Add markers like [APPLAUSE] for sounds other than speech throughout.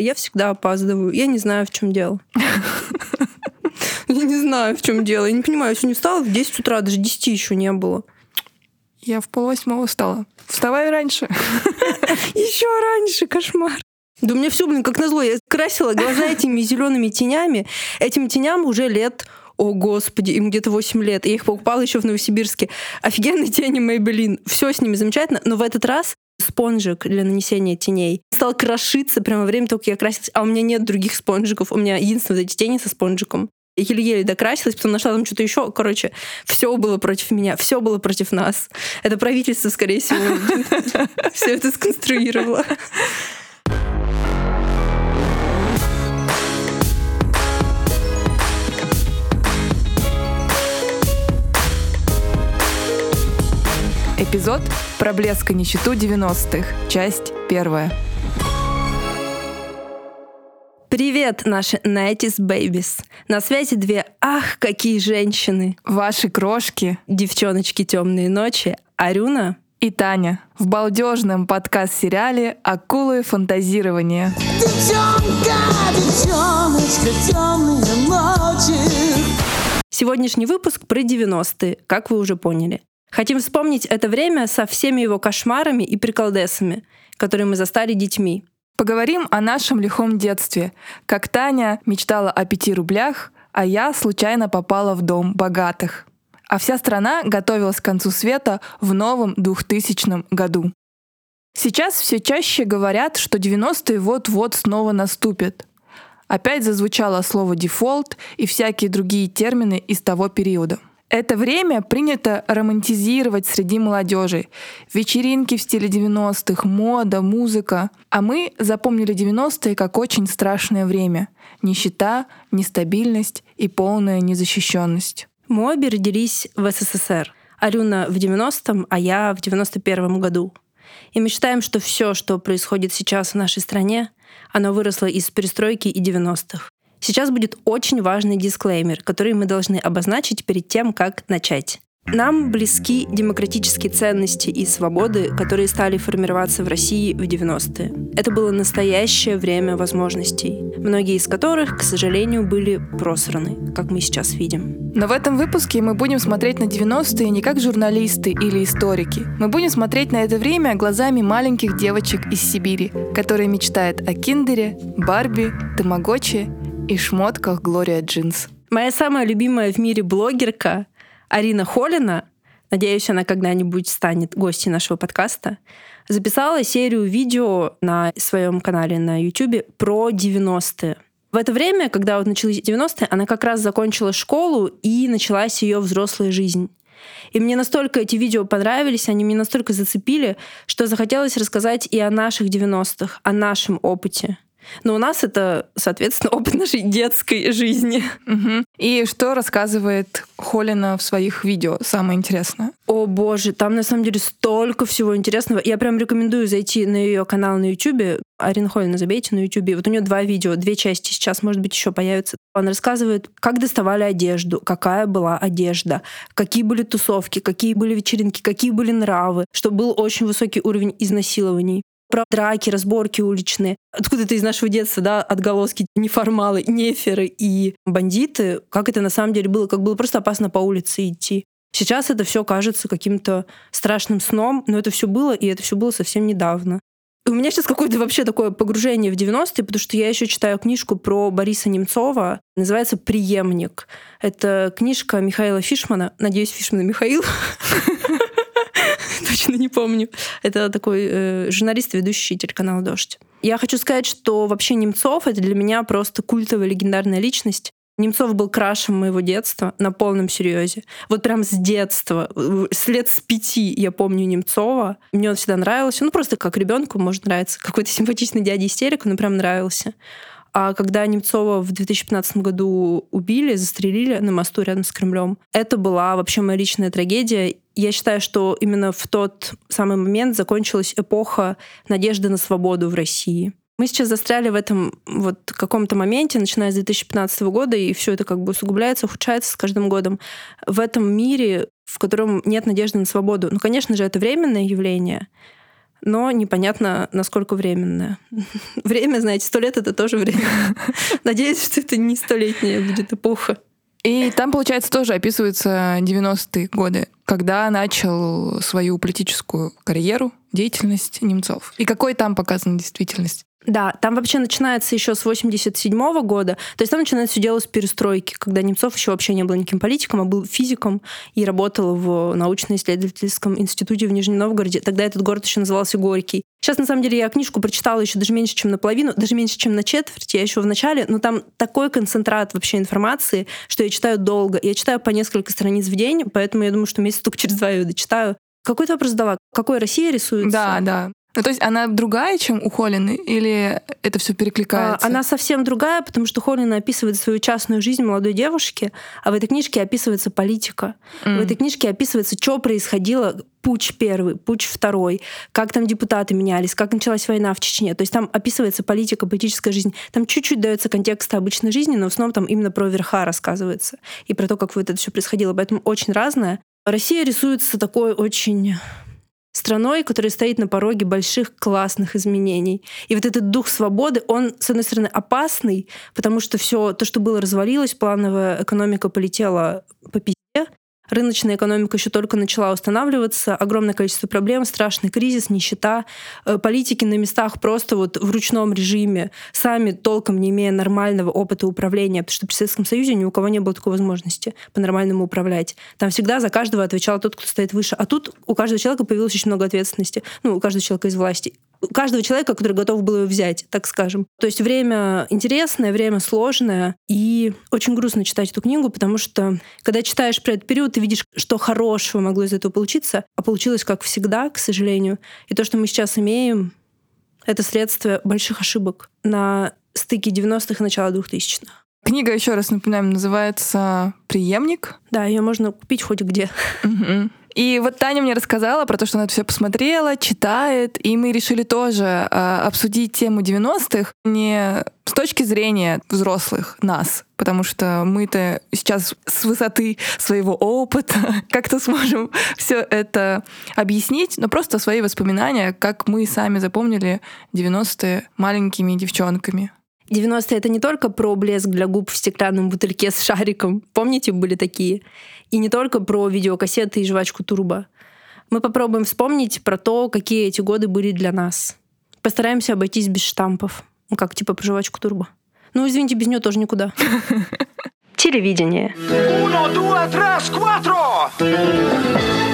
Я всегда опаздываю. Я не знаю, в чем дело. [LAUGHS] Я не знаю, в чем дело. Я не понимаю, я сегодня встала в 10 утра, даже 10 еще не было. Я в полвосьмого встала. Вставай раньше. [LAUGHS] Еще раньше, кошмар. Да у меня все, блин, как назло. Я красила глаза этими зелеными тенями. Этим теням уже лет о, господи, им где-то 8 лет. Я их покупала еще в Новосибирске. Офигенные тени Maybelline. Все с ними замечательно. Но в этот раз спонжик для нанесения теней стал крошиться прямо во время того, как я красилась. А у меня нет других спонжиков. У меня единственные вот эти тени со спонжиком. Я еле-еле докрасилась, потом нашла там что-то еще. Короче, все было против меня, все было против нас. Это правительство, скорее всего, [LAUGHS] все это сконструировало. Эпизод про блеск и нищету 90-х. Часть первая. Привет, наши 90s babies. На связи две «Ах, какие женщины!» Ваши крошки. Девчоночки темные ночи. Арюна и Таня в балдежном подкаст-сериале «Акулы фантазирования». Девчонка, девчоночка, темные ночи. Сегодняшний выпуск про 90-е, как вы уже поняли. Хотим вспомнить это время со всеми его кошмарами и приколдесами, которые мы застали детьми. Поговорим о нашем лихом детстве, как Таня мечтала о пяти рублях, а я случайно попала в дом богатых. А вся страна готовилась к концу света в новом 2000 году. Сейчас все чаще говорят, что 90-е вот-вот снова наступят. Опять зазвучало слово «дефолт» и всякие другие термины из того периода — это время принято романтизировать среди молодежи. Вечеринки в стиле 90-х, мода, музыка. А мы запомнили 90-е как очень страшное время. Нищета, нестабильность и полная незащищенность. Мы обе родились в СССР. Арюна в 90-м, а я в 91-м году. И мы считаем, что все, что происходит сейчас в нашей стране, оно выросло из перестройки и 90-х. Сейчас будет очень важный дисклеймер, который мы должны обозначить перед тем, как начать. Нам близки демократические ценности и свободы, которые стали формироваться в России в 90-е. Это было настоящее время возможностей, многие из которых, к сожалению, были просраны, как мы сейчас видим. Но в этом выпуске мы будем смотреть на 90-е не как журналисты или историки. Мы будем смотреть на это время глазами маленьких девочек из Сибири, которые мечтают о киндере, Барби, Тамагочи и шмотках Глория Джинс. Моя самая любимая в мире блогерка Арина Холина, надеюсь, она когда-нибудь станет гостьей нашего подкаста, записала серию видео на своем канале на YouTube про 90-е. В это время, когда вот начались 90-е, она как раз закончила школу и началась ее взрослая жизнь. И мне настолько эти видео понравились, они меня настолько зацепили, что захотелось рассказать и о наших 90-х, о нашем опыте. Но у нас это, соответственно, [LAUGHS] опыт нашей детской жизни. Угу. И что рассказывает Холина в своих видео самое интересное? О боже, там на самом деле столько всего интересного. Я прям рекомендую зайти на ее канал на YouTube. Арина Холина забейте на YouTube. Вот у нее два видео, две части сейчас, может быть, еще появятся. Она рассказывает, как доставали одежду, какая была одежда, какие были тусовки, какие были вечеринки, какие были нравы, что был очень высокий уровень изнасилований про драки, разборки уличные. Откуда-то из нашего детства, да, отголоски неформалы, неферы и бандиты. Как это на самом деле было? Как было просто опасно по улице идти. Сейчас это все кажется каким-то страшным сном, но это все было, и это все было совсем недавно. У меня сейчас какое-то вообще такое погружение в 90-е, потому что я еще читаю книжку про Бориса Немцова, называется «Приемник». Это книжка Михаила Фишмана. Надеюсь, Фишмана Михаил. [LAUGHS] точно не помню. Это такой э, журналист, ведущий телеканала «Дождь». Я хочу сказать, что вообще Немцов — это для меня просто культовая легендарная личность. Немцов был крашем моего детства на полном серьезе. Вот прям с детства, с лет с пяти я помню Немцова. Мне он всегда нравился. Ну, просто как ребенку может нравиться. Какой-то симпатичный дядя истерик, он прям нравился. А когда Немцова в 2015 году убили, застрелили на мосту рядом с Кремлем, это была вообще моя личная трагедия. Я считаю, что именно в тот самый момент закончилась эпоха надежды на свободу в России. Мы сейчас застряли в этом вот каком-то моменте, начиная с 2015 года, и все это как бы усугубляется, ухудшается с каждым годом. В этом мире, в котором нет надежды на свободу. Ну, конечно же, это временное явление, но непонятно, насколько временное. [LAUGHS] Время, знаете, сто лет — это тоже время. [LAUGHS] Надеюсь, что это не столетняя будет эпоха. И там, получается, тоже описываются 90-е годы, когда начал свою политическую карьеру, деятельность Немцов. И какой там показана действительность? Да, там вообще начинается еще с 87 -го года. То есть там начинается все дело с перестройки, когда Немцов еще вообще не был никаким политиком, а был физиком и работал в научно-исследовательском институте в Нижнем Новгороде. Тогда этот город еще назывался Горький. Сейчас, на самом деле, я книжку прочитала еще даже меньше, чем наполовину, даже меньше, чем на четверть. Я еще в начале, но там такой концентрат вообще информации, что я читаю долго. Я читаю по несколько страниц в день, поэтому я думаю, что месяц только через два я ее дочитаю. Какой ты вопрос задала? Какой Россия рисуется? Да, да. Ну, то есть она другая, чем у Холлины, или это все перекликается? А, она совсем другая, потому что Холлина описывает свою частную жизнь молодой девушки, а в этой книжке описывается политика. Mm. В этой книжке описывается, что происходило путь первый, путь второй, как там депутаты менялись, как началась война в Чечне. То есть там описывается политика, политическая жизнь. Там чуть-чуть дается контекст обычной жизни, но в основном там именно про верха рассказывается и про то, как вот это все происходило. Поэтому очень разное. Россия рисуется такой очень страной, которая стоит на пороге больших классных изменений. И вот этот дух свободы, он, с одной стороны, опасный, потому что все то, что было развалилось, плановая экономика полетела по пизде, Рыночная экономика еще только начала устанавливаться, огромное количество проблем, страшный кризис, нищета. Э, политики на местах просто вот в ручном режиме, сами толком не имея нормального опыта управления, потому что при Советском Союзе ни у кого не было такой возможности по-нормальному управлять. Там всегда за каждого отвечал тот, кто стоит выше. А тут у каждого человека появилось очень много ответственности. Ну, у каждого человека из власти каждого человека, который готов был ее взять, так скажем. То есть время интересное, время сложное, и очень грустно читать эту книгу, потому что когда читаешь про этот период, ты видишь, что хорошего могло из этого получиться, а получилось как всегда, к сожалению. И то, что мы сейчас имеем, это следствие больших ошибок на стыке 90-х и начала 2000-х. Книга, еще раз напоминаем, называется «Приемник». Да, ее можно купить хоть где. Угу. И вот Таня мне рассказала про то, что она это все посмотрела, читает, и мы решили тоже э, обсудить тему 90-х не с точки зрения взрослых, нас, потому что мы-то сейчас с высоты своего опыта [LAUGHS] как-то сможем все это объяснить, но просто свои воспоминания, как мы сами запомнили 90-е маленькими девчонками. 90-е — это не только про блеск для губ в стеклянном бутыльке с шариком. Помните, были такие? И не только про видеокассеты и жвачку турбо. Мы попробуем вспомнить про то, какие эти годы были для нас. Постараемся обойтись без штампов. Ну, как типа про жвачку турбо. Ну, извините, без нее тоже никуда. [LAUGHS] Телевидение. Uno, due, tres, cuatro!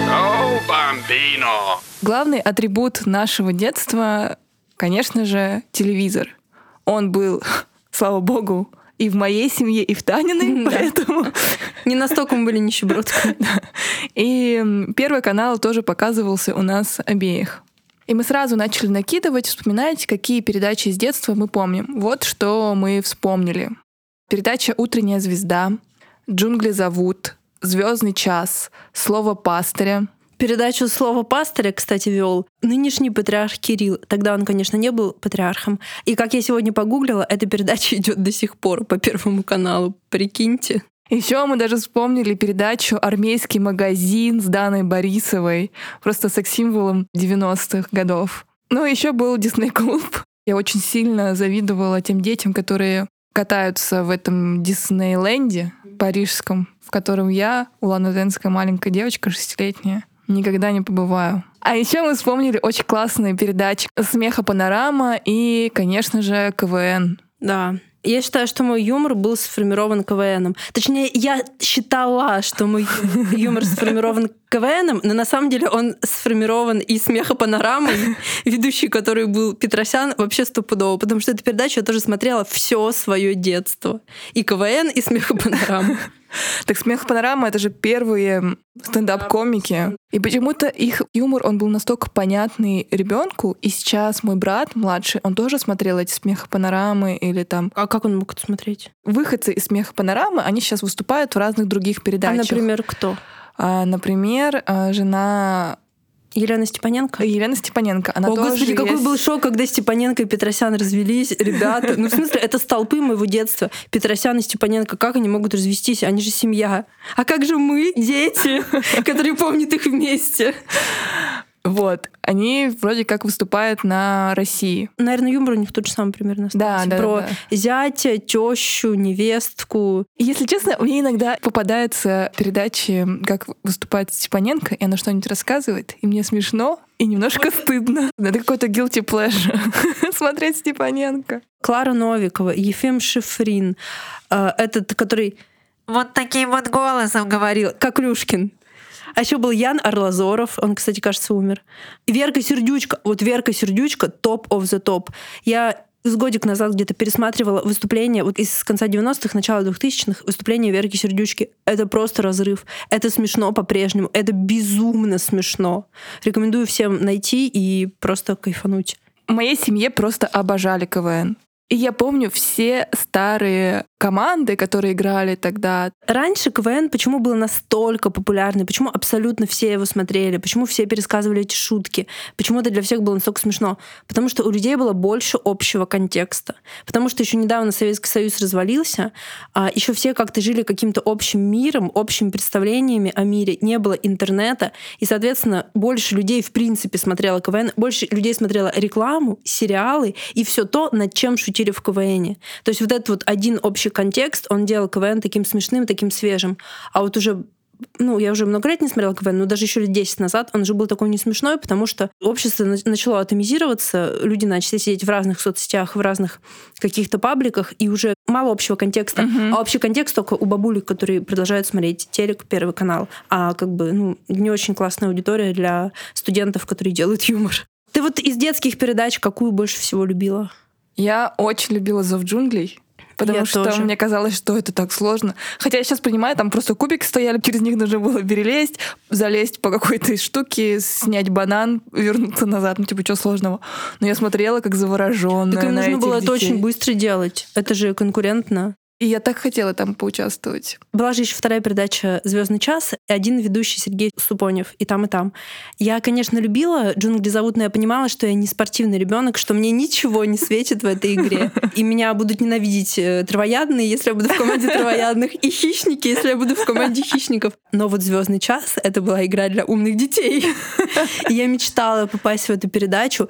Oh, bambino! Главный атрибут нашего детства, конечно же, телевизор он был, [LAUGHS] слава богу, и в моей семье, и в Таниной, да. поэтому... Не настолько мы были нищебродками. И [LAUGHS] Первый канал тоже показывался у нас обеих. И мы сразу начали накидывать, вспоминать, какие передачи из детства мы помним. Вот что мы вспомнили. Передача «Утренняя звезда», «Джунгли зовут», «Звездный час», «Слово пастыря», Передачу «Слово пастыря», кстати, вел нынешний патриарх Кирилл. Тогда он, конечно, не был патриархом. И как я сегодня погуглила, эта передача [LAUGHS] идет до сих пор по Первому каналу. Прикиньте. Еще мы даже вспомнили передачу «Армейский магазин» с Даной Борисовой, просто секс-символом 90-х годов. Ну, еще был Дисней Клуб. Я очень сильно завидовала тем детям, которые катаются в этом Диснейленде парижском, в котором я, улан-удэнская маленькая девочка, шестилетняя, Никогда не побываю. А еще мы вспомнили очень классные передачи «Смеха панорама» и, конечно же, КВН. Да. Я считаю, что мой юмор был сформирован КВНом. Точнее, я считала, что мой юмор сформирован КВНом, но на самом деле он сформирован и смеха панорамой, ведущий, который был Петросян, вообще стопудово, потому что эту передачу я тоже смотрела все свое детство. И КВН, и смеха панорама. Так «Смех панорама» — это же первые стендап-комики. И почему-то их юмор, он был настолько понятный ребенку. И сейчас мой брат младший, он тоже смотрел эти «Смех панорамы» или там... А как он мог это смотреть? Выходцы из «Смеха панорамы», они сейчас выступают в разных других передачах. А, например, кто? А, например, а, жена Елена Степаненко? Елена Степаненко. Она О, тоже господи, есть... какой был шок, когда Степаненко и Петросян развелись. Ребята, ну, в смысле, это столпы моего детства. Петросян и Степаненко, как они могут развестись? Они же семья. А как же мы, дети, [LAUGHS] которые помнят их вместе? Вот. Они вроде как выступают на России. Наверное, юмор у них тот же самый примерно. Да, да, Про да. зятя, тещу, невестку. Если честно, мне иногда попадаются передачи, как выступает Степаненко, и она что-нибудь рассказывает, и мне смешно и немножко стыдно. Это какой-то guilty pleasure [LAUGHS] смотреть Степаненко. Клара Новикова, Ефим Шифрин, э, этот, который вот таким вот голосом говорил, как Люшкин. А еще был Ян Арлазоров, он, кстати, кажется, умер. Верка Сердючка. Вот Верка Сердючка топ of the топ. Я с годик назад где-то пересматривала выступление вот из конца 90-х, начала 2000-х, выступление Верки Сердючки. Это просто разрыв. Это смешно по-прежнему. Это безумно смешно. Рекомендую всем найти и просто кайфануть. В моей семье просто обожали КВН. И я помню все старые команды, которые играли тогда. Раньше КВН почему был настолько популярный, почему абсолютно все его смотрели, почему все пересказывали эти шутки, почему это для всех было настолько смешно? Потому что у людей было больше общего контекста. Потому что еще недавно Советский Союз развалился, а еще все как-то жили каким-то общим миром, общими представлениями о мире, не было интернета, и, соответственно, больше людей в принципе смотрело КВН, больше людей смотрело рекламу, сериалы и все то, над чем шутили в КВН. То есть вот этот вот один общий контекст, он делал КВН таким смешным, таким свежим. А вот уже ну, я уже много лет не смотрела КВН, но даже еще лет 10 назад он же был такой не смешной, потому что общество на- начало атомизироваться, люди начали сидеть в разных соцсетях, в разных каких-то пабликах, и уже мало общего контекста. Мгм. А общий контекст только у бабулек, которые продолжают смотреть телек, Первый канал. А как бы, ну, не очень классная аудитория для студентов, которые делают юмор. Ты вот из детских передач какую больше всего любила? Я очень любила «Зов джунглей». Потому Я что тоже. мне казалось, что это так сложно. Хотя я сейчас понимаю, там просто кубики стояли, через них нужно было перелезть, залезть по какой-то из штуки, снять банан, вернуться назад. Ну, типа, что сложного? Но я смотрела как завороженная Так им на нужно было это детей. очень быстро делать. Это же конкурентно. И я так хотела там поучаствовать. Была же еще вторая передача Звездный час, и один ведущий Сергей Супонев, и там, и там. Я, конечно, любила «Джунгли зовут», но я понимала, что я не спортивный ребенок, что мне ничего не светит в этой игре. И меня будут ненавидеть э, травоядные, если я буду в команде травоядных, и хищники, если я буду в команде хищников. Но вот «Звездный час» — это была игра для умных детей. И я мечтала попасть в эту передачу.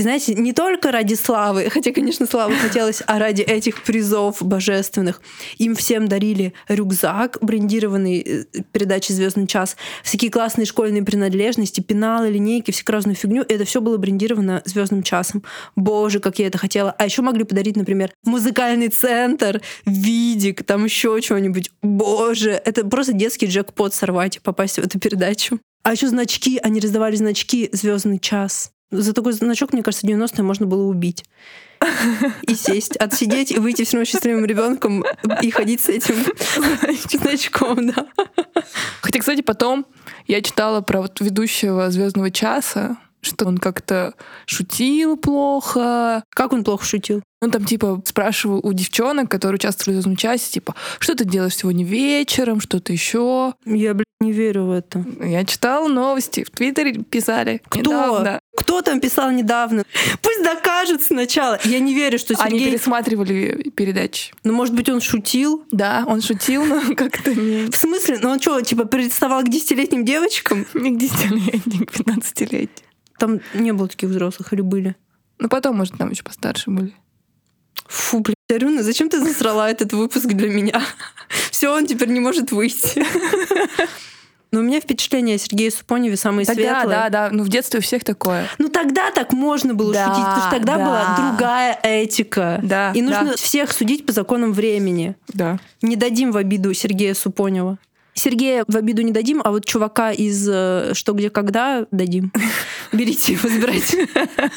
Знаете, не только ради славы, [LAUGHS] хотя, конечно, славы хотелось, а ради этих призов божественных. Им всем дарили рюкзак, брендированный э, передачей Звездный час, всякие классные школьные принадлежности, пеналы, линейки, всякую разную фигню. И это все было брендировано Звездным часом. Боже, как я это хотела. А еще могли подарить, например, музыкальный центр, видик, там еще чего-нибудь. Боже, это просто детский джекпот сорвать, попасть в эту передачу. А еще значки, они раздавали значки Звездный час. За такой значок, мне кажется, 90-е можно было убить. И сесть, отсидеть и выйти все равно счастливым ребенком и ходить с этим значком, да. Хотя, кстати, потом я читала про вот ведущего Звездного часа, что он как-то шутил плохо. Как он плохо шутил? Он там типа спрашивал у девчонок, которые участвовали в звездном часе, типа, что ты делаешь сегодня вечером, что-то еще. Я, блядь, не верю в это. Я читала новости, в Твиттере писали. Кто? недавно. Кто там писал недавно? Пусть докажут сначала. Я не верю, что Они Сергей... пересматривали передачи. Ну, может быть, он шутил? Да, он шутил, но [LAUGHS] как-то не, В смысле? Ну, он что, типа, приставал к десятилетним девочкам? не к 10-летним, к 15-летним. Там не было таких взрослых или были? Ну, потом, может, там еще постарше были. Фу, блядь, Арюна, зачем ты засрала этот выпуск для меня? [LAUGHS] Все, он теперь не может выйти. [LAUGHS] Но у меня впечатление о Сергее Супоневе самые Тогда, светлые. да, да, ну в детстве у всех такое. Ну тогда так можно было Да, шутить, потому что тогда да. была другая этика. Да, И нужно да. всех судить по законам времени. Да. Не дадим в обиду Сергея Супонева. Сергея в обиду не дадим, а вот чувака из э, «Что, где, когда» дадим. [LAUGHS] Берите его, забирайте.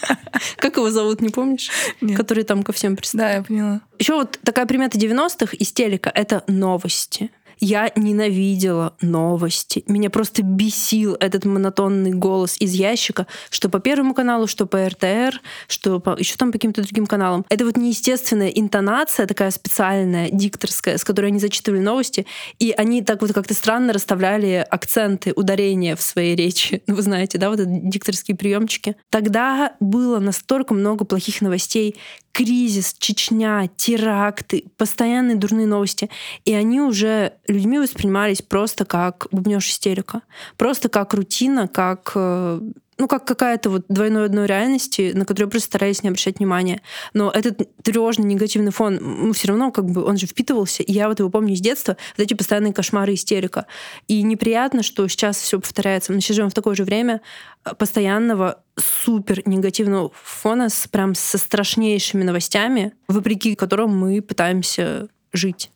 [LAUGHS] Как его зовут, не помнишь? Нет. Который там ко всем пристал. Да, я поняла. Еще вот такая примета 90-х из телека — это новости. Я ненавидела новости. Меня просто бесил этот монотонный голос из ящика, что по Первому каналу, что по РТР, что по, еще там по каким-то другим каналам. Это вот неестественная интонация такая специальная, дикторская, с которой они зачитывали новости, и они так вот как-то странно расставляли акценты, ударения в своей речи. [LAUGHS] Ну, вы знаете, да, вот эти дикторские приемчики. Тогда было настолько много плохих новостей, кризис, Чечня, теракты, постоянные дурные новости. И они уже людьми воспринимались просто как бубнёж истерика. Просто как рутина, как э, ну, как какая-то вот двойной одной реальности, на которую просто старались не обращать внимания. Но этот тревожный негативный фон, ну, все равно как бы он же впитывался, и я вот его помню с детства, вот эти постоянные кошмары, истерика. И неприятно, что сейчас все повторяется. Мы сейчас живем в такое же время э, постоянного супер негативного фона с прям со страшнейшими новостями, вопреки которым мы пытаемся жить.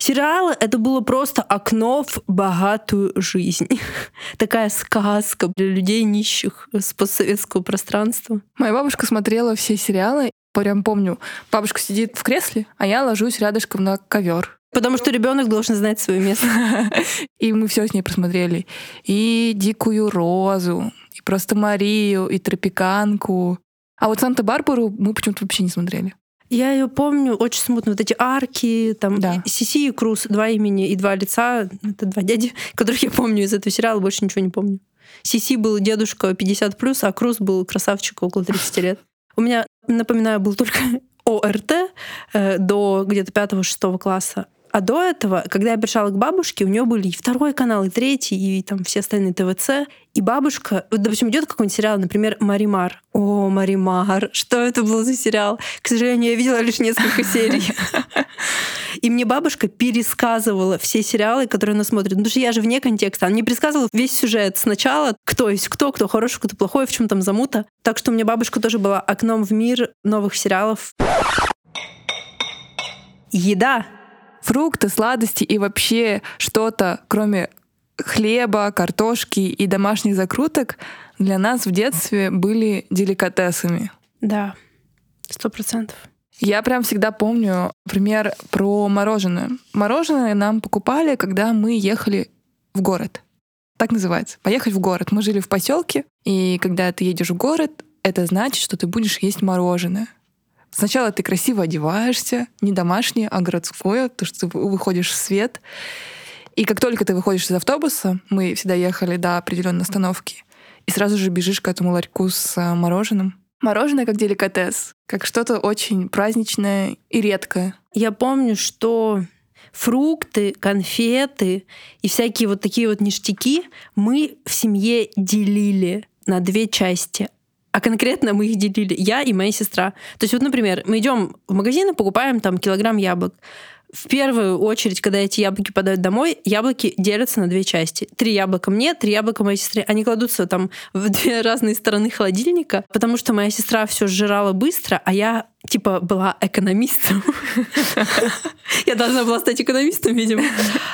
Сериалы — это было просто окно в богатую жизнь. [LAUGHS] Такая сказка для людей нищих с постсоветского пространства. Моя бабушка смотрела все сериалы. Прям помню, бабушка сидит в кресле, а я ложусь рядышком на ковер. Потому что ребенок должен знать свое место. [LAUGHS] И мы все с ней просмотрели. И «Дикую розу», и «Просто Марию», и «Тропиканку». А вот «Санта-Барбару» мы почему-то вообще не смотрели. Я ее помню очень смутно. Вот эти арки, там Да. Сиси и Круз, два имени и два лица. Это два дяди, [LAUGHS] которых я помню из этого сериала, больше ничего не помню. Сиси был дедушка 50+, а Круз был красавчик около 30 лет. У меня, напоминаю, был только [LAUGHS] ОРТ э, до где-то 5-6 класса. А до этого, когда я пришла к бабушке, у нее были и второй канал, и третий, и там все остальные ТВЦ. И бабушка, вот, допустим, идет какой-нибудь сериал, например, Маримар. О, Маримар, [LAUGHS] что это был за сериал? К сожалению, я видела лишь несколько серий. И мне бабушка пересказывала все сериалы, которые она смотрит. Ну, потому что я же вне контекста. Она мне пересказывала весь сюжет сначала, кто есть кто, кто хороший, кто плохой, в чем там замута. Так что у меня бабушка тоже была окном в мир новых сериалов. Еда. Фрукты, сладости и вообще что-то, кроме хлеба, картошки и домашних закруток, для нас в детстве были деликатесами. Да, сто процентов. Я прям всегда помню пример про мороженое. Мороженое нам покупали, когда мы ехали в город. Так называется. Поехать в город. Мы жили в поселке, и когда ты едешь в город, это значит, что ты будешь есть мороженое. Сначала ты красиво одеваешься, не домашнее, а городское, то что ты вы- выходишь в свет. И как только ты выходишь из автобуса, мы всегда ехали до определенной остановки, и сразу же бежишь к этому ларьку с а, мороженым. Мороженое как деликатес, как что-то очень праздничное и редкое. Я помню, что фрукты, конфеты и всякие вот такие вот ништяки мы в семье делили на две части. А конкретно мы их делили я и моя сестра. То есть вот, например, мы идем в магазин и покупаем там килограмм яблок. В первую очередь, когда эти яблоки подают домой, яблоки делятся на две части. Три яблока мне, три яблока моей сестре. Они кладутся там в [LAUGHS] две разные стороны холодильника, потому что моя сестра все сжирала быстро, а я типа была экономистом. [LAUGHS] Я должна была стать экономистом, видимо.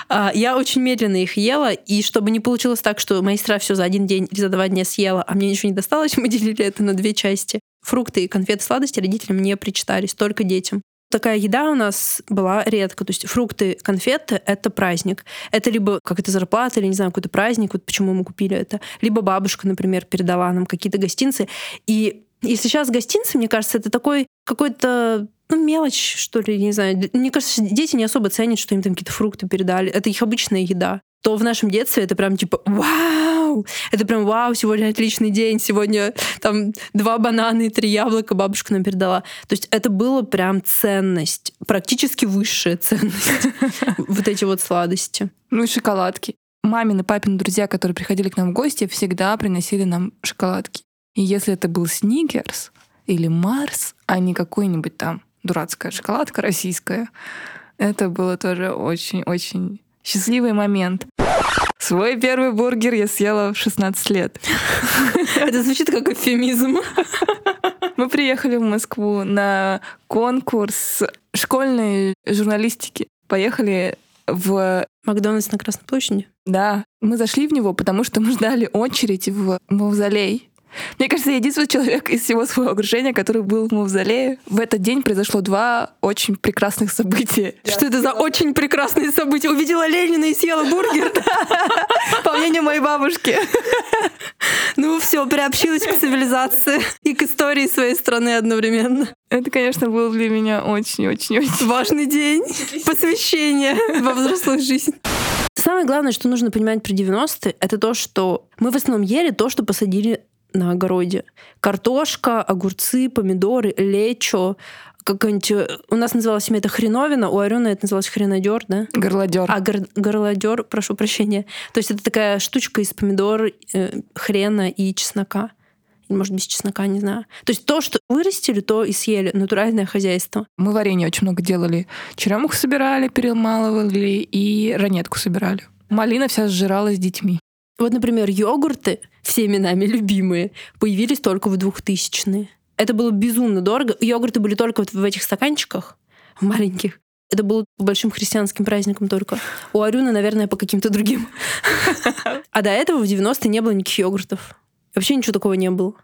А, Я очень медленно их ела, и чтобы не получилось так, что моя сестра все за один день или за два дня съела, а мне ничего не досталось, [LAUGHS] мы делили это на две части. Фрукты и конфеты сладости родителям не причитались, только детям. Такая еда у нас была редко. То есть фрукты, конфеты — это праздник. Это либо какая-то зарплата, или, не знаю, какой-то праздник, вот почему мы купили это. Либо бабушка, например, передала нам какие-то гостинцы. И если сейчас гостинцы, мне кажется, это такой какой-то ну, мелочь, что ли, не знаю. Мне кажется, дети не особо ценят, что им там какие-то фрукты передали. Это их обычная еда. То в нашем детстве это прям типа вау! Это прям вау, сегодня отличный день, сегодня там два банана и три яблока бабушка нам передала. То есть это было прям ценность, практически высшая ценность. [LAUGHS] Вот эти вот сладости. Ну и шоколадки. Мамины, папины друзья, которые приходили к нам в гости, всегда приносили нам шоколадки. И если это был Сникерс или Марс, а не какой-нибудь там дурацкая шоколадка российская, это было тоже очень-очень счастливый момент. Свой первый бургер я съела в 16 лет. [LAUGHS] Это звучит как эвфемизм. Мы приехали в Москву на конкурс школьной журналистики. Поехали в... Макдональдс на Красной площади. Да, мы зашли в него, потому что мы ждали очередь в мавзолей. Мне кажется, я единственный человек из всего своего окружения, который был в мавзолее. В этот день произошло два очень прекрасных события. Что это за очень прекрасные события? Увидела Ленина и съела бургер. [LAUGHS] По мнению моей бабушки. Ну все, приобщилась к цивилизации и к истории своей страны одновременно. Это, конечно, был для меня очень-очень-очень Важный день. Посвящение во взрослую жизнь. Самое главное, что нужно понимать про 90-е, это то, что мы в основном ели то, что посадили на огороде. Картошка, огурцы, помидоры, лечо, какой-нибудь... э, У нас называлась семья это хреновина, у Арены это называлось хренодер, да? Горлодер. А гор- горлодер, прошу прощения. То есть это такая штучка из помидор, э, хрена и чеснока. Или, Может, без чеснока, не знаю. То есть то, что вырастили, то и съели. Натуральное хозяйство. Мы варенье очень много делали. Черемуху собирали, перемалывали и ранетку собирали. Малина вся сжиралась с детьми. Вот, например, йогурты, всеми нами любимые, появились только в 2000-е. Это было безумно дорого. Йогурты были только вот в этих стаканчиках маленьких. Это было по большим христианским праздникам только. У Арюна, наверное, по каким-то другим. [LAUGHS] А до этого в 90-е не было никаких йогуртов. Вообще ничего такого не было.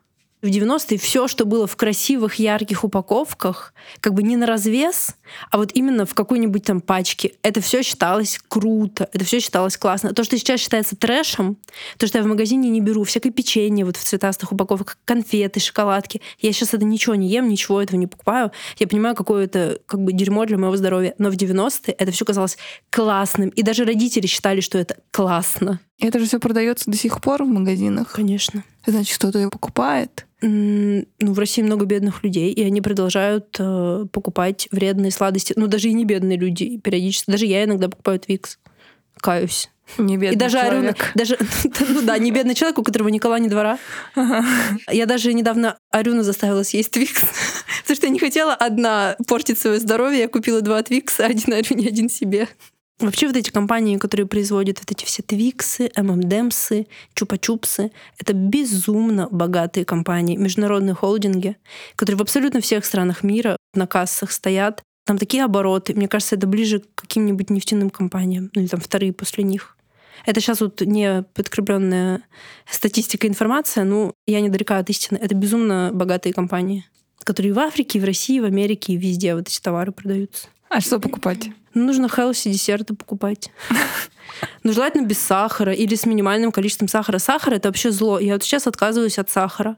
В 90-е все, что было в красивых, ярких упаковках, как бы не на развес, а вот именно в какой-нибудь там пачке, это все считалось круто, это все считалось классно. То, что сейчас считается трэшем, то, что я в магазине не беру, всякое печенье вот в цветастых упаковках, конфеты, шоколадки, я сейчас это ничего не ем, ничего этого не покупаю. Я понимаю, какое это как бы дерьмо для моего здоровья. Но в 90-е это все казалось классным. И даже родители считали, что это классно. Это же все продается до сих пор в магазинах. Конечно. Значит, кто-то ее покупает. Ну, в России много бедных людей, и они продолжают э, покупать вредные сладости. Ну, даже и не бедные люди периодически. Даже я иногда покупаю Твикс. Каюсь. Не бедный и даже Арюна, человек. даже, [LAUGHS] ну да, не бедный человек, у которого ни кола, ни двора. Я даже недавно Арюну заставила съесть Твикс, [LAUGHS] потому что я не хотела одна портить свое здоровье. Я купила два Твикса, один Арюне, один себе. Вообще вот эти компании, которые производят вот эти все Твиксы, ММДМсы, Чупа-Чупсы, это безумно богатые компании, международные холдинги, которые в абсолютно всех странах мира на кассах стоят. Там такие обороты. Мне кажется, это ближе к каким-нибудь нефтяным компаниям, ну или там вторые после них. Это сейчас вот не подкрепленная статистика информация, ну, я недалека от истины. Это безумно богатые компании, которые в Африке, в России, в Америке, и везде вот эти товары продаются. А что покупать? Ну, нужно хелси десерты покупать. Ну, желательно без сахара или с минимальным количеством сахара. Сахар — это вообще зло. Я вот сейчас отказываюсь от сахара.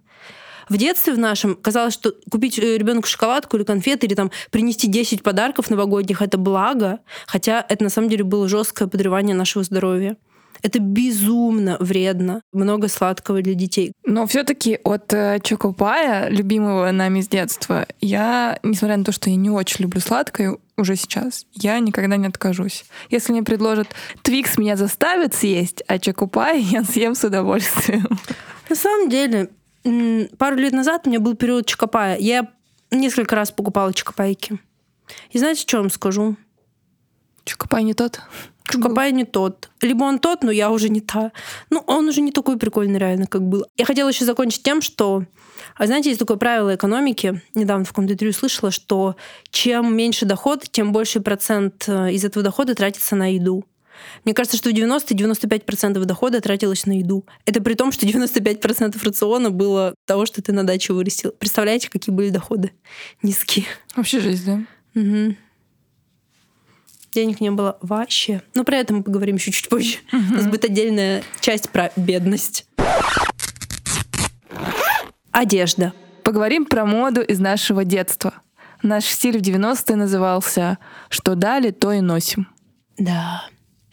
В детстве в нашем казалось, что купить ребенку шоколадку или конфеты, или там принести 10 подарков новогодних — это благо, хотя это на самом деле было жесткое подрывание нашего здоровья. Это безумно вредно. Много сладкого для детей. Но все-таки от э, Чокопая, любимого нами с детства, я, несмотря на то, что я не очень люблю сладкое уже сейчас, я никогда не откажусь. Если мне предложат Твикс, меня заставят съесть, а Чокопай [LAUGHS] я съем с удовольствием. На самом деле, пару лет назад у меня был период чокопая. Я несколько раз покупала чокопайки. И знаете, что вам скажу? Чокопай не тот. Чукопай не тот. Либо он тот, но я уже не та. Ну, он уже не такой прикольный, реально, как был. Я хотела еще закончить тем, что... А знаете, есть такое правило экономики. Недавно в каком-то интервью слышала, что чем меньше доход, тем больше процент э, из этого дохода тратится на еду. Мне кажется, что в 90-95% дохода тратилось на еду. Это при том, что 95% рациона было того, что ты на даче вырастил. Представляете, какие были доходы? Низкие. Вообще жизнь, да? Мгм. Денег не было вообще. Но про это мы поговорим еще чуть позже. У нас будет отдельная часть про бедность. Одежда. Поговорим про моду из нашего детства. Наш стиль в 90-е назывался «Что дали, то и носим». Да.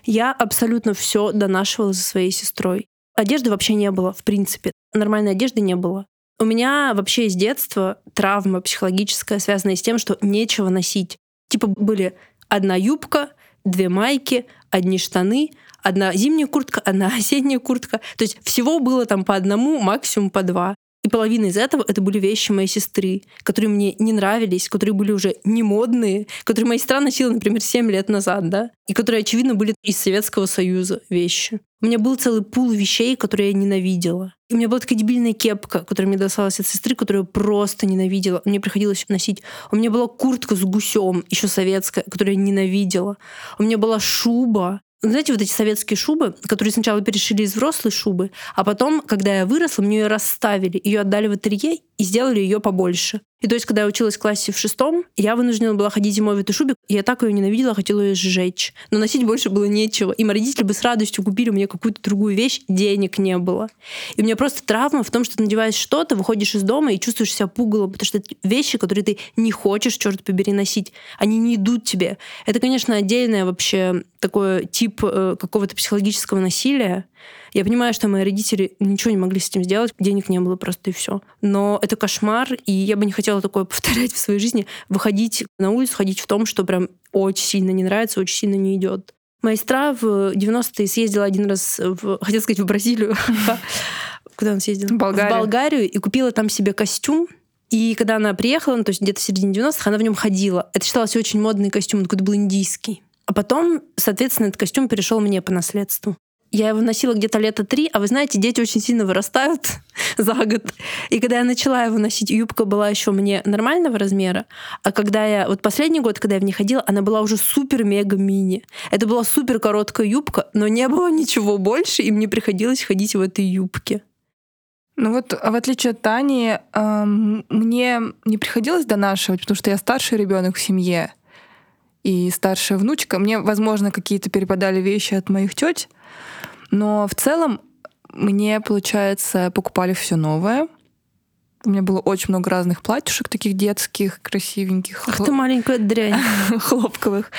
Я абсолютно все донашивала за своей сестрой. Одежды вообще не было, в принципе. Нормальной одежды не было. У меня вообще с детства травма психологическая, связанная с тем, что нечего носить. Типа были одна юбка, две майки, одни штаны, одна зимняя куртка, одна [LAUGHS] осенняя куртка. То есть всего было там по одному, максимум по два. И половина из этого это были вещи моей сестры, которые мне не нравились, которые были уже не модные, которые моя сестра носила, например, 7 лет назад, да, и которые, очевидно, были из Советского Союза вещи. У меня был целый пул вещей, которые я ненавидела. И у меня была такая дебильная кепка, которая мне досталась от сестры, которую я просто ненавидела. Мне приходилось носить. У меня была куртка с гусем, еще советская, которую я ненавидела. У меня была шуба, знаете, вот эти советские шубы, которые сначала перешили из взрослой шубы, а потом, когда я выросла, мне ее расставили, ее отдали в ателье и сделали ее побольше. И то есть, когда я училась в классе в шестом, я вынуждена была ходить зимой в этой шубе. Я так ее ненавидела, хотела ее сжечь. Но носить больше было нечего. И мои родители бы с радостью купили мне какую-то другую вещь, денег не было. И у меня просто травма в том, что ты надеваешь что-то, выходишь из дома и чувствуешь себя пугалом, потому что это вещи, которые ты не хочешь, черт побери, носить. Они не идут тебе. Это, конечно, отдельное вообще такой тип э, какого-то психологического насилия, Я понимаю, что мои родители ничего не могли с этим сделать, денег не было просто и все. Но это кошмар, и я бы не хотела такое [LAUGHS] повторять в своей жизни. Выходить на улицу, ходить в том, что прям очень сильно не нравится, очень сильно не идет. Моя сестра в 90-е съездила один раз, в, хотела сказать, в Бразилию. [LAUGHS] Куда она съездила? В Болгарию. В Болгарию и купила там себе костюм. И когда она приехала, ну, то есть где-то в середине 90-х, она в нем ходила. Это считалось очень модный костюм, он какой-то был индийский. А потом, соответственно, этот костюм перешел мне по наследству. Я его носила где-то лето три, а вы знаете, дети очень сильно вырастают [LAUGHS] за год. И когда я начала его носить, юбка была еще мне нормального размера, а когда я... Вот последний год, когда я в ней ходила, она была уже супер-мега-мини. Это была супер короткая юбка, но не было ничего больше, и мне приходилось ходить в этой юбке. Ну вот, в отличие от Тани, эм, мне не приходилось донашивать, потому что я старший ребенок в семье и старшая внучка. Мне, возможно, какие-то перепадали вещи от моих теть, но в целом мне, получается, покупали все новое. У меня было очень много разных платьишек, таких детских, красивеньких. Ах ты маленькая дрянь. [LAUGHS] хлопковых.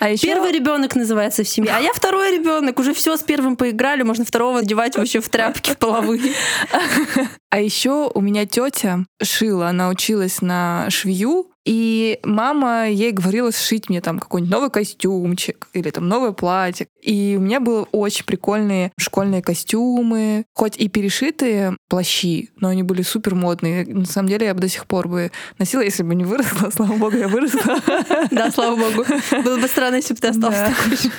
А еще... Первый ребенок называется в семье, а я второй ребенок. Уже все с первым поиграли, можно второго одевать вообще в тряпки половые. [LAUGHS] А еще у меня тетя шила, она училась на швею, и мама ей говорила сшить мне там какой-нибудь новый костюмчик или там новое платье. И у меня были очень прикольные школьные костюмы, хоть и перешитые плащи, но они были супер модные. На самом деле я бы до сих пор бы носила, если бы не выросла. [LAUGHS] Слава богу, я выросла. Да, слава богу. Было бы странно, если бы ты остался такой же.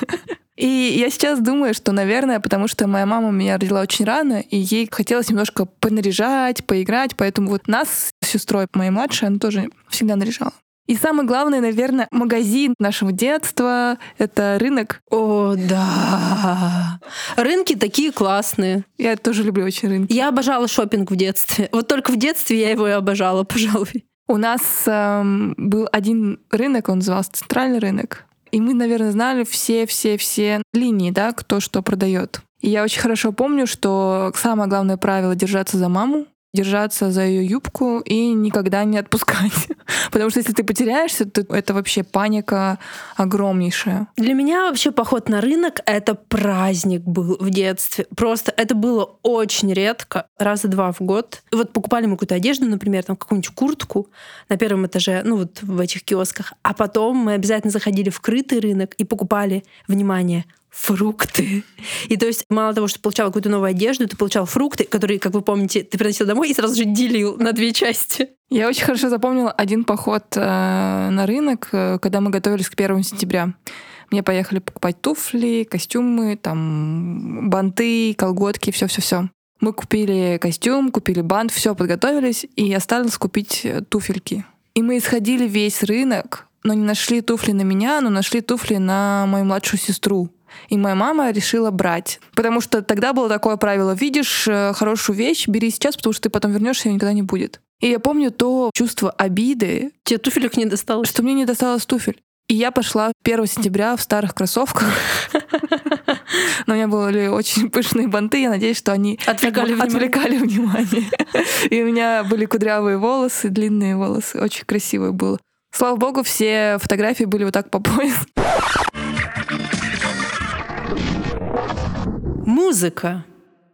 И я сейчас думаю, что, наверное, потому что моя мама меня родила очень рано, и ей хотелось немножко понаряжать, поиграть, поэтому вот нас сестрой, моей младшей, она тоже всегда наряжала. И самый главный, наверное, магазин нашего детства — это рынок. О, да. Рынки такие классные. Я тоже люблю очень рынки. Я обожала шопинг в детстве. Вот только в детстве я его и обожала, [LAUGHS] пожалуй. У нас эм, был один рынок, он назывался Центральный рынок. И мы, наверное, знали все-все-все линии, да, кто что продает. И я очень хорошо помню, что самое главное правило — держаться за маму, держаться за ее юбку и никогда не отпускать. [LAUGHS] Потому что если ты потеряешься, то это вообще паника огромнейшая. Для меня вообще поход на рынок — это праздник был в детстве. Просто это было очень редко, раза два в год. И вот покупали мы какую-то одежду, например, там какую-нибудь куртку на первом этаже, ну вот в этих киосках. А потом мы обязательно заходили в крытый рынок и покупали, внимание, фрукты. И то есть мало того, что получал какую-то новую одежду, ты получал фрукты, которые, как вы помните, ты приносил домой и сразу же делил на две части. Я очень хорошо запомнила один поход э, на рынок, э, когда мы готовились к первому сентября. Мне поехали покупать туфли, костюмы, там банты, колготки, все-все-все. Мы купили костюм, купили бант, все подготовились, и осталось купить э, туфельки. И мы исходили весь рынок, но не нашли туфли на меня, но нашли туфли на мою младшую сестру. И моя мама решила брать. Потому что тогда было такое правило. Видишь э, хорошую вещь, бери сейчас, потому что ты потом вернешься, и никогда не будет. И я помню то чувство обиды. Тебе туфелек не досталось? Что мне не досталось туфель. И я пошла 1 сентября в старых кроссовках. [LAUGHS] Но у меня были очень пышные банты. Я надеюсь, что они отвлекали, внимание. отвлекали внимание. И у меня были кудрявые волосы, длинные волосы. Очень красиво было. Слава богу, все фотографии были вот так по пояс. Музыка.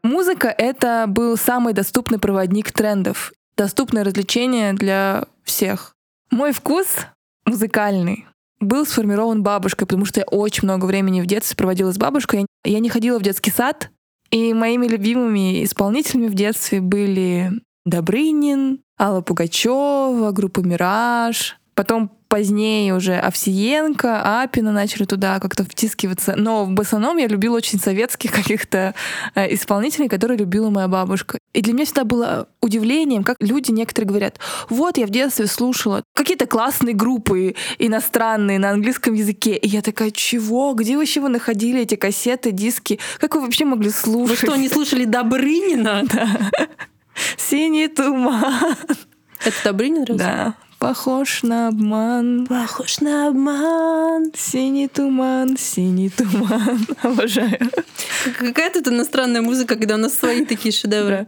Музыка — это был самый доступный проводник трендов. Доступное развлечение для всех. Мой вкус музыкальный был сформирован бабушкой, потому что я очень много времени в детстве проводила с бабушкой. Я не ходила в детский сад, и моими любимыми исполнителями в детстве были Добрынин, Алла Пугачева, группа «Мираж», Потом позднее уже Овсиенко, Апина начали туда как-то втискиваться. Но в основном я любила очень советских [LAUGHS] каких-то э, исполнителей, которые любила моя бабушка. И для меня всегда было удивлением, как люди некоторые говорят, вот я в детстве слушала какие-то классные группы иностранные на английском языке. И я такая, чего? Где вообще вы находили эти кассеты, диски? Как вы вообще могли слушать? Вы что, не слушали Добрынина? [LAUGHS] Да. Синий туман. Это Добрынин? Да. Похож на обман. Похож на обман. Синий туман, синий туман. [LAUGHS] Обожаю. Какая тут иностранная музыка, когда у нас свои такие шедевры.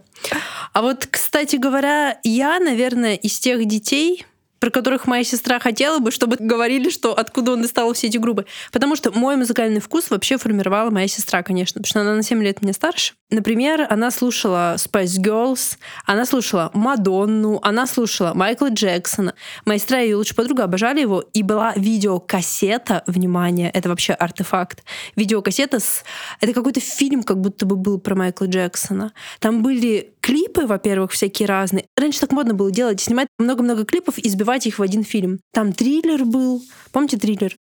А вот, кстати говоря, я, наверное, из тех детей, про которых моя сестра хотела бы, чтобы говорили, что откуда он достал все эти группы. Потому что мой музыкальный вкус вообще формировала моя сестра, конечно, потому что она на 7 лет меня старше. Например, она слушала Spice Girls, она слушала Мадонну, она слушала Майкла Джексона. Моя сестра и ее лучшая подруга обожали его, и была видеокассета, внимание, это вообще артефакт, видеокассета с... Это какой-то фильм, как будто бы был про Майкла Джексона. Там были клипы, во-первых, всякие разные. Раньше так модно было делать, снимать много-много клипов и их в один фильм. Там триллер был. Помните триллер?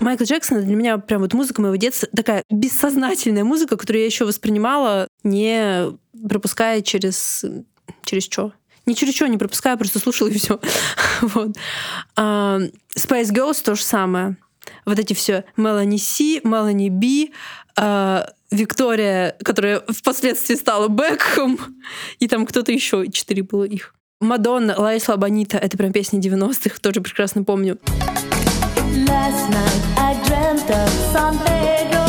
Майкл Джексон для меня прям вот музыка моего детства такая бессознательная музыка, которую я еще воспринимала, не пропуская через через что? Не через что не пропуская, просто слушала и все. [LAUGHS] вот. А, Spice Girls то же самое. Вот эти все Мелани Си, Мелани Би, а, Виктория, которая впоследствии стала Бекхэм, и там кто-то еще, четыре было их. Мадонна, Лайсла Бонита, это прям песни 90-х, тоже прекрасно помню. Last night I dreamt of San Pedro.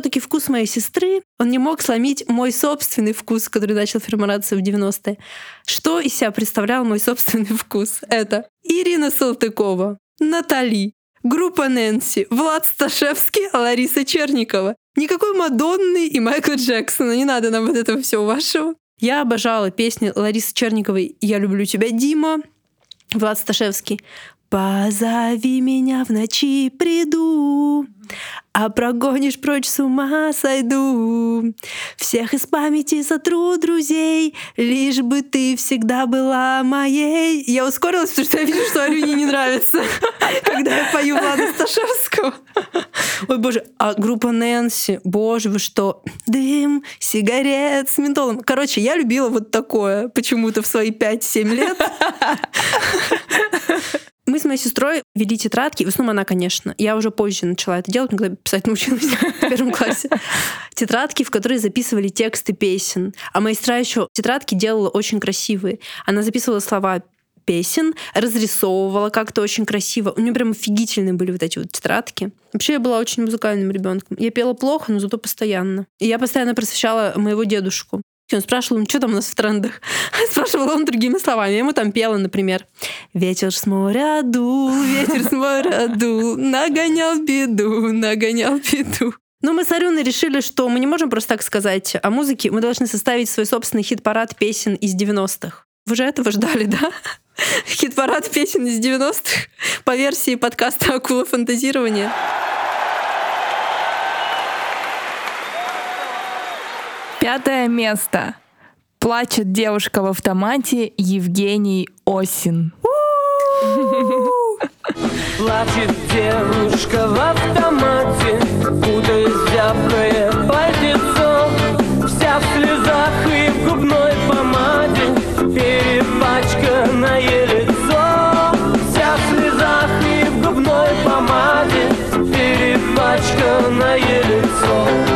Все-таки вкус моей сестры, он не мог сломить мой собственный вкус, который начал формироваться в 90-е. Что из себя представлял мой собственный [LAUGHS] вкус? Это Ирина Салтыкова, Натали, Группа Нэнси, Влад Сташевский, Лариса Черникова. Никакой Мадонны и Майкла Джексона. Не надо нам вот этого всего вашего. Я обожала песни Ларисы Черниковой «Я люблю тебя, Дима», Влад Сташевский. Позови меня в ночи, приду, а прогонишь прочь с ума сойду. Всех из памяти сотру друзей, лишь бы ты всегда была моей. Я ускорилась, потому что я вижу, что Алюне не нравится, [LAUGHS] когда я пою Влада Сташевского. Ой, боже, а группа Нэнси, боже, вы что? Дым, сигарет с ментолом. Короче, я любила вот такое почему-то в свои 5-7 лет. Мы с моей сестрой вели тетрадки, в основном она, конечно. Я уже позже начала это делать, когда писать научилась [LAUGHS] в первом классе. Тетрадки, в которые записывали тексты песен. А моя сестра еще тетрадки делала очень красивые. Она записывала слова песен, разрисовывала как-то очень красиво. У нее прям офигительные были вот эти вот тетрадки. Вообще я была очень музыкальным ребенком. Я пела плохо, но зато постоянно. И я постоянно просвещала моего дедушку. Он спрашивал, ну что там у нас в трендах? [LAUGHS] Спрашивал он другими словами. Я ему там пела, например, «Ветер с моря дул, ветер с моря дул, нагонял беду, нагонял беду». Но мы с Арюной решили, что мы не можем просто так сказать о музыке, мы должны составить свой собственный хит-парад песен из 90-х. Вы же этого ждали, да? [LAUGHS] Хит-парад песен из 90-х по версии подкаста «Акула фантазирования». Пятое место. Плачет девушка в автомате Евгений Осин. Плачет девушка в автомате, путаясь зябкое пальтецо, вся в слезах и в губной помаде, перепачканное лицо, вся в слезах и в губной помаде, перепачканное лицо.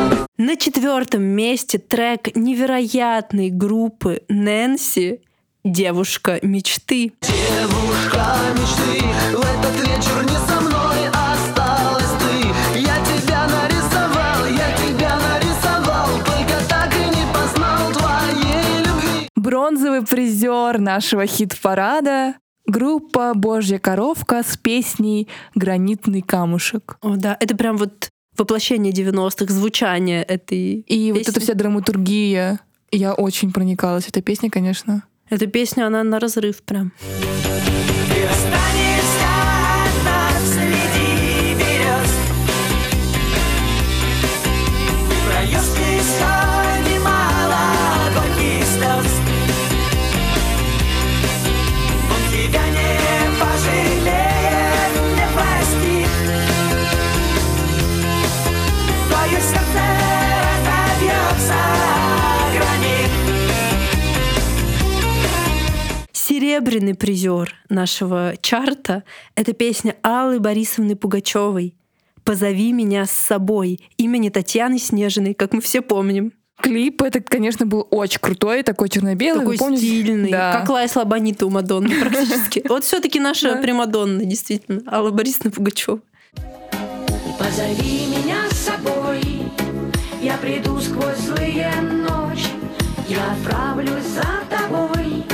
На четвертом месте трек невероятной группы Нэнси «Девушка мечты». Девушка мечты, в этот вечер не со мной осталась ты. Я тебя нарисовал, я тебя нарисовал, только так и не познал твоей любви. Бронзовый призер нашего хит-парада группа «Божья коровка» с песней «Гранитный камушек». О, да, это прям вот воплощение 90-х, звучание этой И песни. вот эта вся драматургия. Я очень проникалась этой песней, конечно. Эта песня, она на разрыв прям. Серебряный призер нашего чарта — это песня Аллы Борисовны Пугачевой «Позови меня с собой» имени Татьяны Снежиной, как мы все помним. Клип это, конечно, был очень крутой, такой черно-белый. Такой помните? стильный, Да. как La Isla Bonita у Мадонны [LAUGHS] практически. Вот все таки наша. Примадонна, действительно, Алла Борисовна Пугачева. Позови меня с собой, я приду сквозь злые ночи, я отправлюсь за тобой,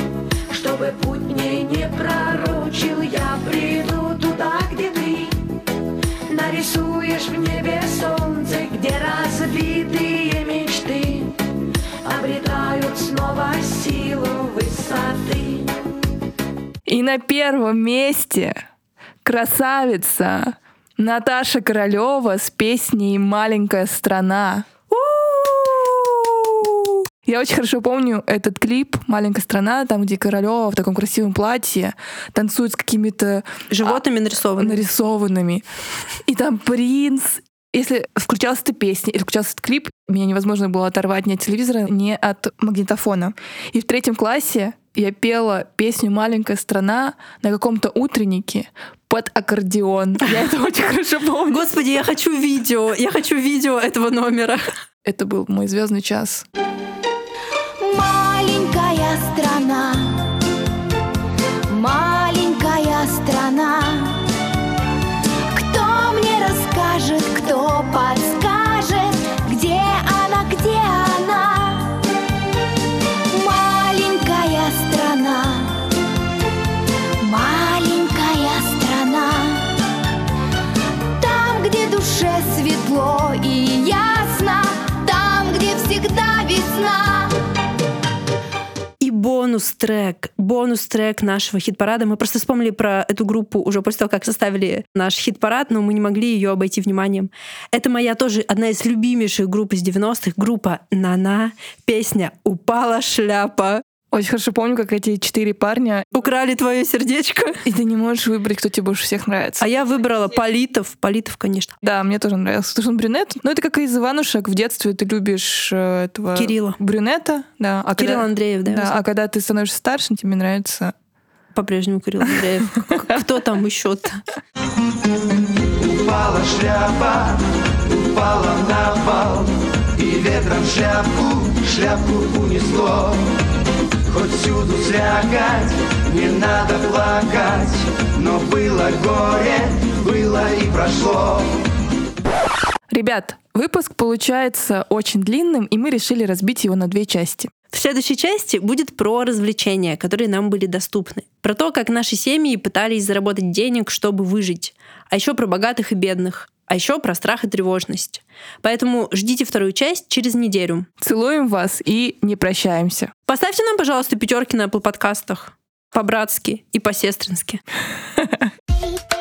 чтобы путь мне не пророчил, я приду туда, где ты нарисуешь в небе солнце, где разбитые мечты обретают снова силу высоты. И на первом месте красавица Наташа Королева с песней «Маленькая страна». Я очень хорошо помню этот клип «Маленькая страна», там, где Королева в таком красивом платье танцует с какими-то Животными нарисованы. нарисованными. И там принц. Если включалась эта песня или включался этот клип, меня невозможно было оторвать ни от телевизора, ни от магнитофона. И в третьем классе я пела песню «Маленькая страна» на каком-то утреннике под аккордеон. Я это [LAUGHS] очень хорошо помню. Господи, я хочу видео, я хочу видео этого номера. Это был мой звездный час. Маленькая страна, бонус-трек, бонус-трек нашего хит-парада. Мы просто вспомнили про эту группу уже после того, как составили наш хит-парад, но мы не могли ее обойти вниманием. Это моя тоже одна из любимейших групп из 90-х, группа «Нана», песня «Упала шляпа». Очень хорошо помню, как эти четыре парня, Украли твое сердечко. [LAUGHS] и ты не можешь выбрать, кто тебе больше всех нравится. А я выбрала Политов. Политов, конечно. Да, мне тоже нравился. Потому что он брюнет. Но это как из Иванушек. В детстве ты любишь э, этого... Кирилла. Брюнета, да. А Кирилл когда, Андреев, да. да, а когда ты становишься старше, тебе нравится... По-прежнему Кирилл Андреев. [LAUGHS] Кто там еще-то? Упала шляпа, упала на пол И ветром шляпку, шляпку унесло Хоть всюду слякоть, не надо плакать Но было горе, было и прошло Ребят, выпуск получается очень длинным, и мы решили разбить его на две части. В следующей части будет про развлечения, которые нам были доступны. Про то, как наши семьи пытались заработать денег, чтобы выжить. А еще про богатых и бедных. А еще про страх и тревожность. Поэтому ждите вторую часть через неделю. Целуем вас и не прощаемся. Поставьте нам, пожалуйста, пятерки на Apple подкастах. По-братски и по-сестрински. [LAUGHS]